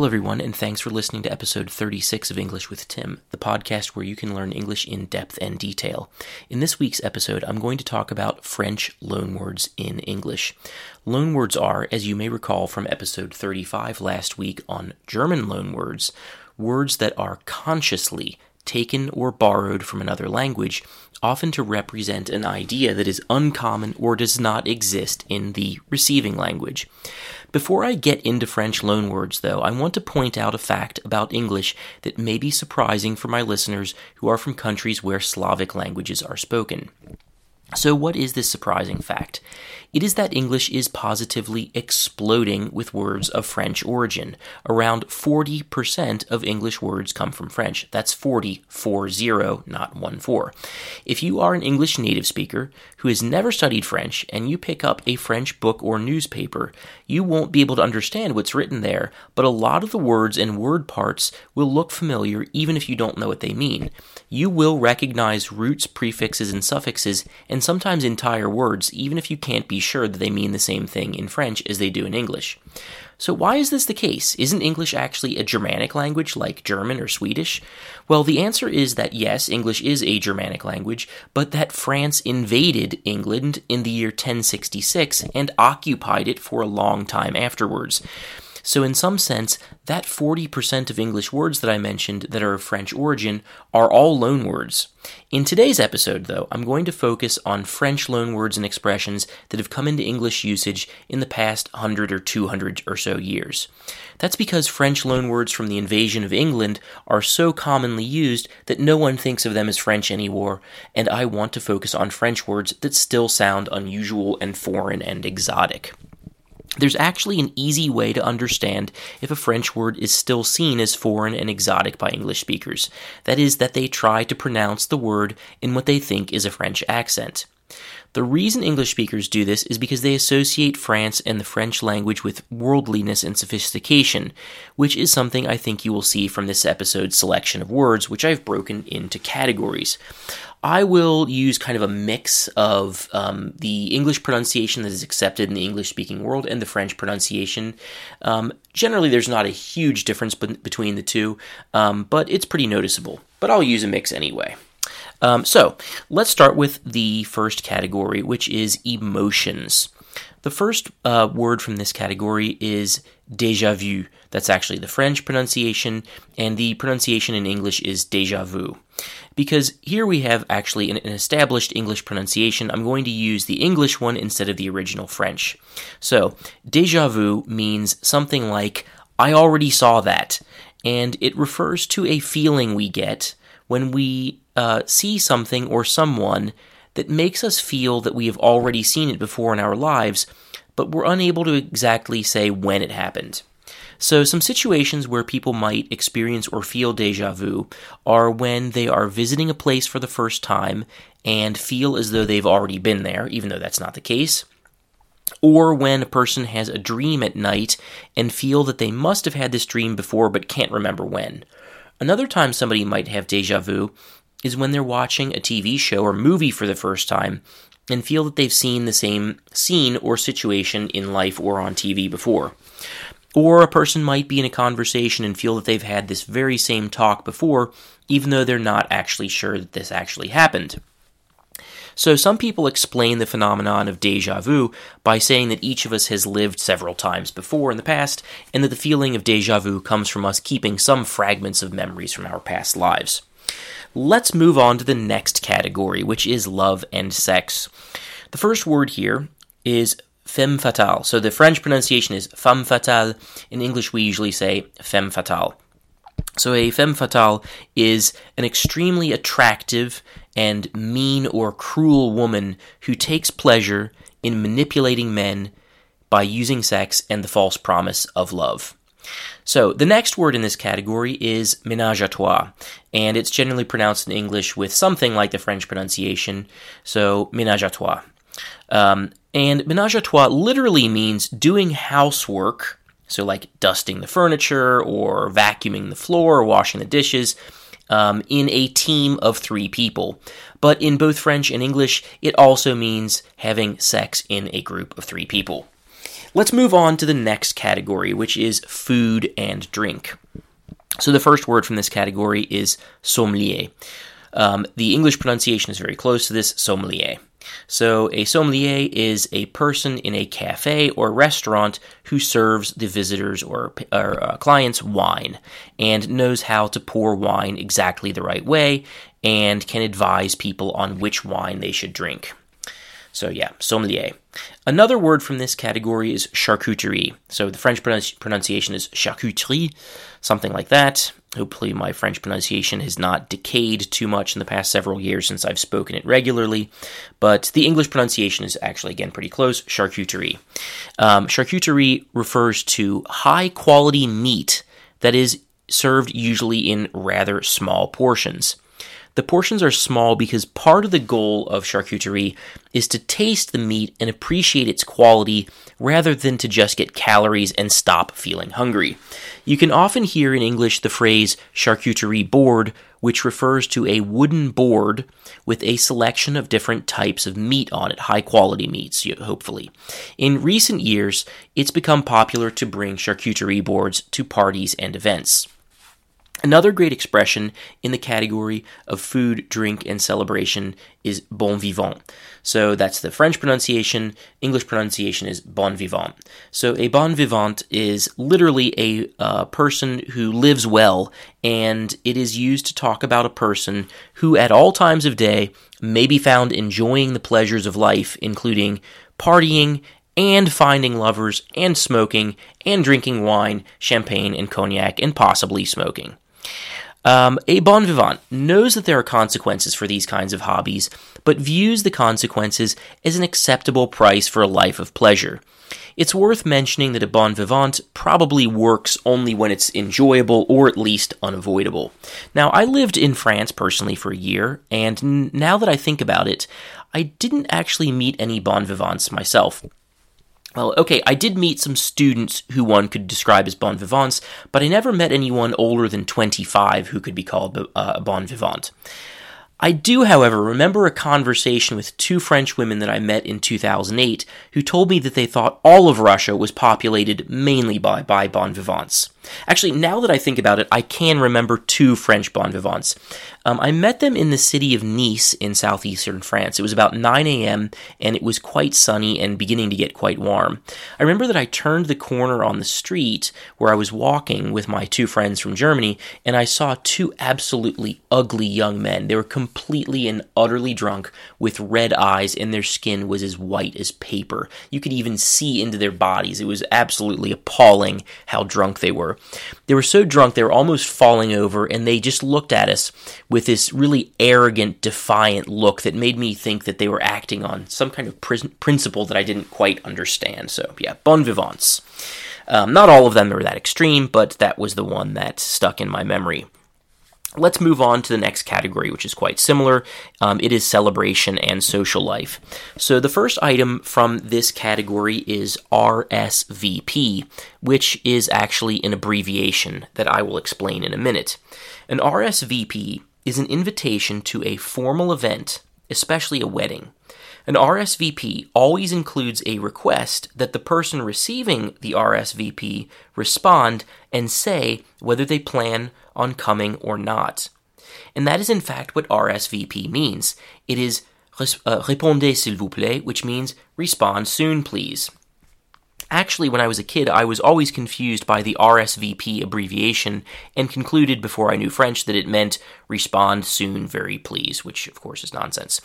Hello, everyone, and thanks for listening to episode 36 of English with Tim, the podcast where you can learn English in depth and detail. In this week's episode, I'm going to talk about French loanwords in English. Loanwords are, as you may recall from episode 35 last week on German loanwords, words that are consciously taken or borrowed from another language, often to represent an idea that is uncommon or does not exist in the receiving language. Before I get into French loanwords, though, I want to point out a fact about English that may be surprising for my listeners who are from countries where Slavic languages are spoken. So, what is this surprising fact? It is that English is positively exploding with words of French origin. Around 40% of English words come from French. That's 40, 40, not 1 4. If you are an English native speaker who has never studied French and you pick up a French book or newspaper, you won't be able to understand what's written there, but a lot of the words and word parts will look familiar even if you don't know what they mean. You will recognize roots, prefixes, and suffixes, and sometimes entire words, even if you can't be sure that they mean the same thing in French as they do in English. So, why is this the case? Isn't English actually a Germanic language like German or Swedish? Well, the answer is that yes, English is a Germanic language, but that France invaded England in the year 1066 and occupied it for a long time afterwards. So, in some sense, that 40% of English words that I mentioned that are of French origin are all loanwords. In today's episode, though, I'm going to focus on French loanwords and expressions that have come into English usage in the past 100 or 200 or so years. That's because French loanwords from the invasion of England are so commonly used that no one thinks of them as French anymore, and I want to focus on French words that still sound unusual and foreign and exotic. There's actually an easy way to understand if a French word is still seen as foreign and exotic by English speakers. That is, that they try to pronounce the word in what they think is a French accent. The reason English speakers do this is because they associate France and the French language with worldliness and sophistication, which is something I think you will see from this episode's selection of words, which I've broken into categories. I will use kind of a mix of um, the English pronunciation that is accepted in the English speaking world and the French pronunciation. Um, generally, there's not a huge difference be- between the two, um, but it's pretty noticeable. But I'll use a mix anyway. Um, so let's start with the first category, which is emotions. The first uh, word from this category is déjà vu. That's actually the French pronunciation, and the pronunciation in English is déjà vu. Because here we have actually an, an, established English pronunciation, I'm going to use the English one instead of the original French. So, déjà vu means something like, I already saw that, and it refers to a feeling we get when we uh, see something or someone that makes us feel that we have already seen it before in our lives, but we're unable to exactly say when it happened. So, some situations where people might experience or feel deja vu are when they are visiting a place for the first time and feel as though they've already been there, even though that's not the case. Or when a person has a dream at night and feel that they must have had this dream before but can't remember when. Another time somebody might have deja vu is when they're watching a TV show or movie for the first time and feel that they've seen the same scene or situation in life or on TV before. Or a person might be in a conversation and feel that they've had this very same talk before, even though they're not actually sure that this actually happened. So, some people explain the phenomenon of deja vu by saying that each of us has lived several times before in the past, and that the feeling of deja vu comes from us keeping some fragments of memories from our past lives. Let's move on to the next category, which is love and sex. The first word here is femme fatale. So the French pronunciation is femme fatale. In English, we usually say femme fatale. So a femme fatale is an extremely attractive and mean or cruel woman who takes pleasure in manipulating men by using sex and the false promise of love. So, the next word in this category is ménage à trois, and it's generally pronounced in English with something like the French pronunciation, so ménage à trois. Um, and ménage à trois literally means doing housework, so like dusting the furniture or vacuuming the floor or washing the dishes, um, in a team of three people. But in both French and English, it also means having sex in a group of three people. Let's move on to the next category, which is food and drink. So the first word from this category is sommelier. Um, the English pronunciation is very close to this sommelier. So, a sommelier is a person in a cafe or restaurant who serves the visitors or, or uh, clients wine and knows how to pour wine exactly the right way and can advise people on which wine they should drink. So, yeah, sommelier. Another word from this category is charcuterie. So, the French pronunciation is charcuterie, something like that. Hopefully, my French pronunciation has not decayed too much in the past several years since I've spoken it regularly. But the English pronunciation is actually, again, pretty close charcuterie. Um, charcuterie refers to high quality meat that is served usually in rather small portions. The portions are small because part of the goal of charcuterie is to taste the meat and appreciate its quality rather than to just get calories and stop feeling hungry. You can often hear in English the phrase charcuterie board, which refers to a wooden board with a selection of different types of meat on it, high quality meats, hopefully. In recent years, it's become popular to bring charcuterie boards to parties and events. Another great expression in the category of food, drink, and celebration is bon vivant. So that's the French pronunciation. English pronunciation is bon vivant. So a bon vivant is literally a uh, person who lives well, and it is used to talk about a person who, at all times of day, may be found enjoying the pleasures of life, including partying and finding lovers and smoking and drinking wine, champagne, and cognac, and possibly smoking. Um, a bon vivant knows that there are consequences for these kinds of hobbies, but views the consequences as an acceptable price for a life of pleasure. It's worth mentioning that a bon vivant probably works only when it's enjoyable or at least unavoidable. Now, I lived in France personally for a year, and now that I think about it, I didn't actually meet any bon vivants myself. Well, okay, I did meet some students who one could describe as bon vivants, but I never met anyone older than 25 who could be called uh, a bon vivant. I do, however, remember a conversation with two French women that I met in 2008 who told me that they thought all of Russia was populated mainly by, by bon vivants. Actually, now that I think about it, I can remember two French bon vivants. Um, I met them in the city of Nice in southeastern France. It was about 9 a.m., and it was quite sunny and beginning to get quite warm. I remember that I turned the corner on the street where I was walking with my two friends from Germany, and I saw two absolutely ugly young men. They were completely and utterly drunk with red eyes, and their skin was as white as paper. You could even see into their bodies. It was absolutely appalling how drunk they were They were so drunk they were almost falling over, and they just looked at us with this really arrogant, defiant look that made me think that they were acting on some kind of pr- principle that I didn't quite understand. So, yeah, bon vivants. Um, not all of them were that extreme, but that was the one that stuck in my memory. Let's move on to the next category, which is quite similar. Um, it is celebration and social life. So, the first item from this category is RSVP, which is actually an abbreviation that I will explain in a minute. An RSVP is an invitation to a formal event, especially a wedding. An RSVP always includes a request that the person receiving the RSVP respond and say whether they plan on coming or not. And that is in fact what RSVP means. It is uh, répondez s'il vous plaît, which means respond soon, please. Actually, when I was a kid, I was always confused by the RSVP abbreviation and concluded before I knew French that it meant respond soon, very please, which of course is nonsense.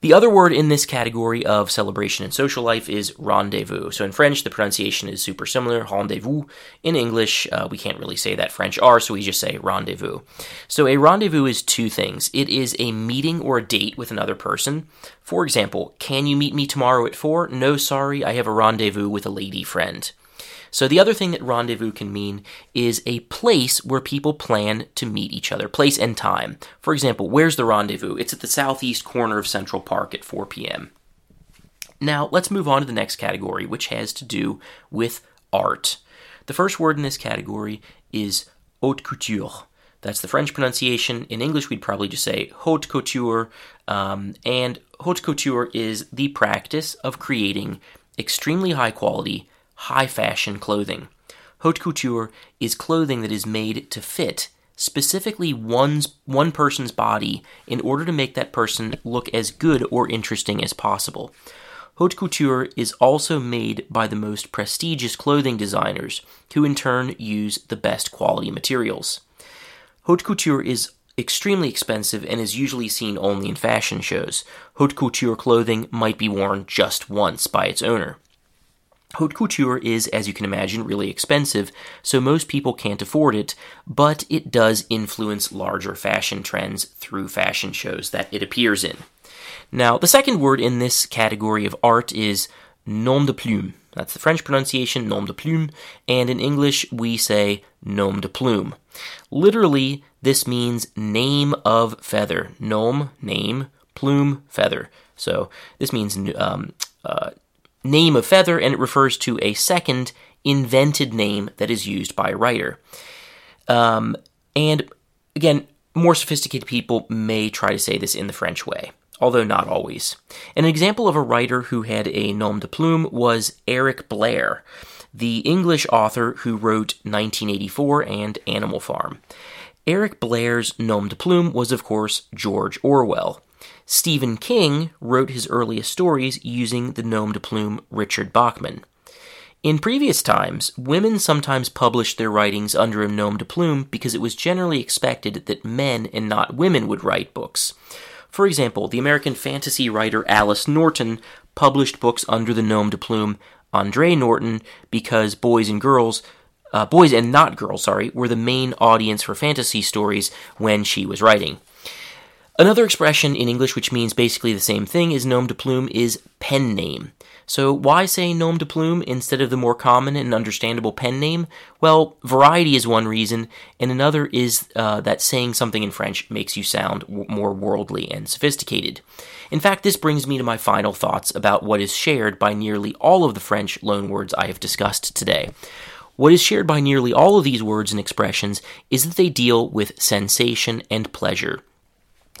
The other word in this category of celebration and social life is rendezvous. So in French, the pronunciation is super similar, rendezvous. In English, uh, we can't really say that French R, so we just say rendezvous. So a rendezvous is two things it is a meeting or a date with another person. For example, can you meet me tomorrow at 4? No, sorry, I have a rendezvous with a lady friend. So the other thing that rendezvous can mean is a place where people plan to meet each other, place and time. For example, where's the rendezvous? It's at the southeast corner of Central Park at 4 p.m. Now, let's move on to the next category, which has to do with art. The first word in this category is haute couture. That's the French pronunciation. In English, we'd probably just say haute couture. Um, and haute couture is the practice of creating extremely high quality, high fashion clothing. Haute couture is clothing that is made to fit specifically one's one person's body in order to make that person look as good or interesting as possible. Haute couture is also made by the most prestigious clothing designers, who in turn use the best quality materials. Haute couture is extremely expensive and is usually seen only in fashion shows. Haute couture clothing might be worn just once by its owner. Haute couture is, as you can imagine, really expensive, so most people can't afford it, but it does influence larger fashion trends through fashion shows that it appears in. Now, the second word in this category of art is nom de plume. That's the French pronunciation, nom de plume, and in English we say nom de plume. Literally, this means name of feather. Nom, name, plume, feather. So this means um, uh, name of feather, and it refers to a second invented name that is used by a writer. Um, and again, more sophisticated people may try to say this in the French way, although not always. An example of a writer who had a nom de plume was Eric Blair, the English author who wrote 1984 and Animal Farm. Eric Blair's nom de plume was, of course, George Orwell. Stephen King wrote his earliest stories using the nom de plume Richard Bachman. In previous times, women sometimes published their writings under a nom de plume because it was generally expected that men and not women would write books. For example, the American fantasy writer Alice Norton published books under the nom de plume Andre Norton because boys and girls, uh, boys and not girls, sorry, were the main audience for fantasy stories when she was writing. Another expression in English which means basically the same thing as nom de plume is pen name. So why say nom de plume instead of the more common and understandable pen name? Well, variety is one reason, and another is uh, that saying something in French makes you sound w- more worldly and sophisticated. In fact, this brings me to my final thoughts about what is shared by nearly all of the French loanwords I have discussed today. What is shared by nearly all of these words and expressions is that they deal with sensation and pleasure.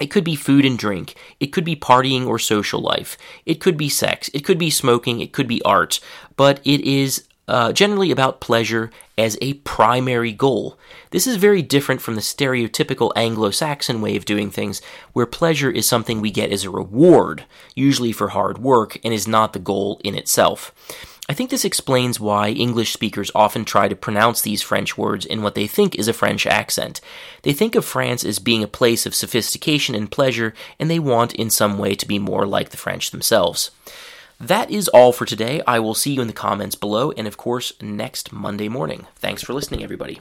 It could be food and drink. It could be partying or social life. It could be sex. It could be smoking. It could be art. But it is uh, generally about pleasure as a primary goal. This is very different from the stereotypical Anglo Saxon way of doing things, where pleasure is something we get as a reward, usually for hard work, and is not the goal in itself. I think this explains why English speakers often try to pronounce these French words in what they think is a French accent. They think of France as being a place of sophistication and pleasure, and they want in some way to be more like the French themselves. That is all for today. I will see you in the comments below, and of course, next Monday morning. Thanks for listening, everybody.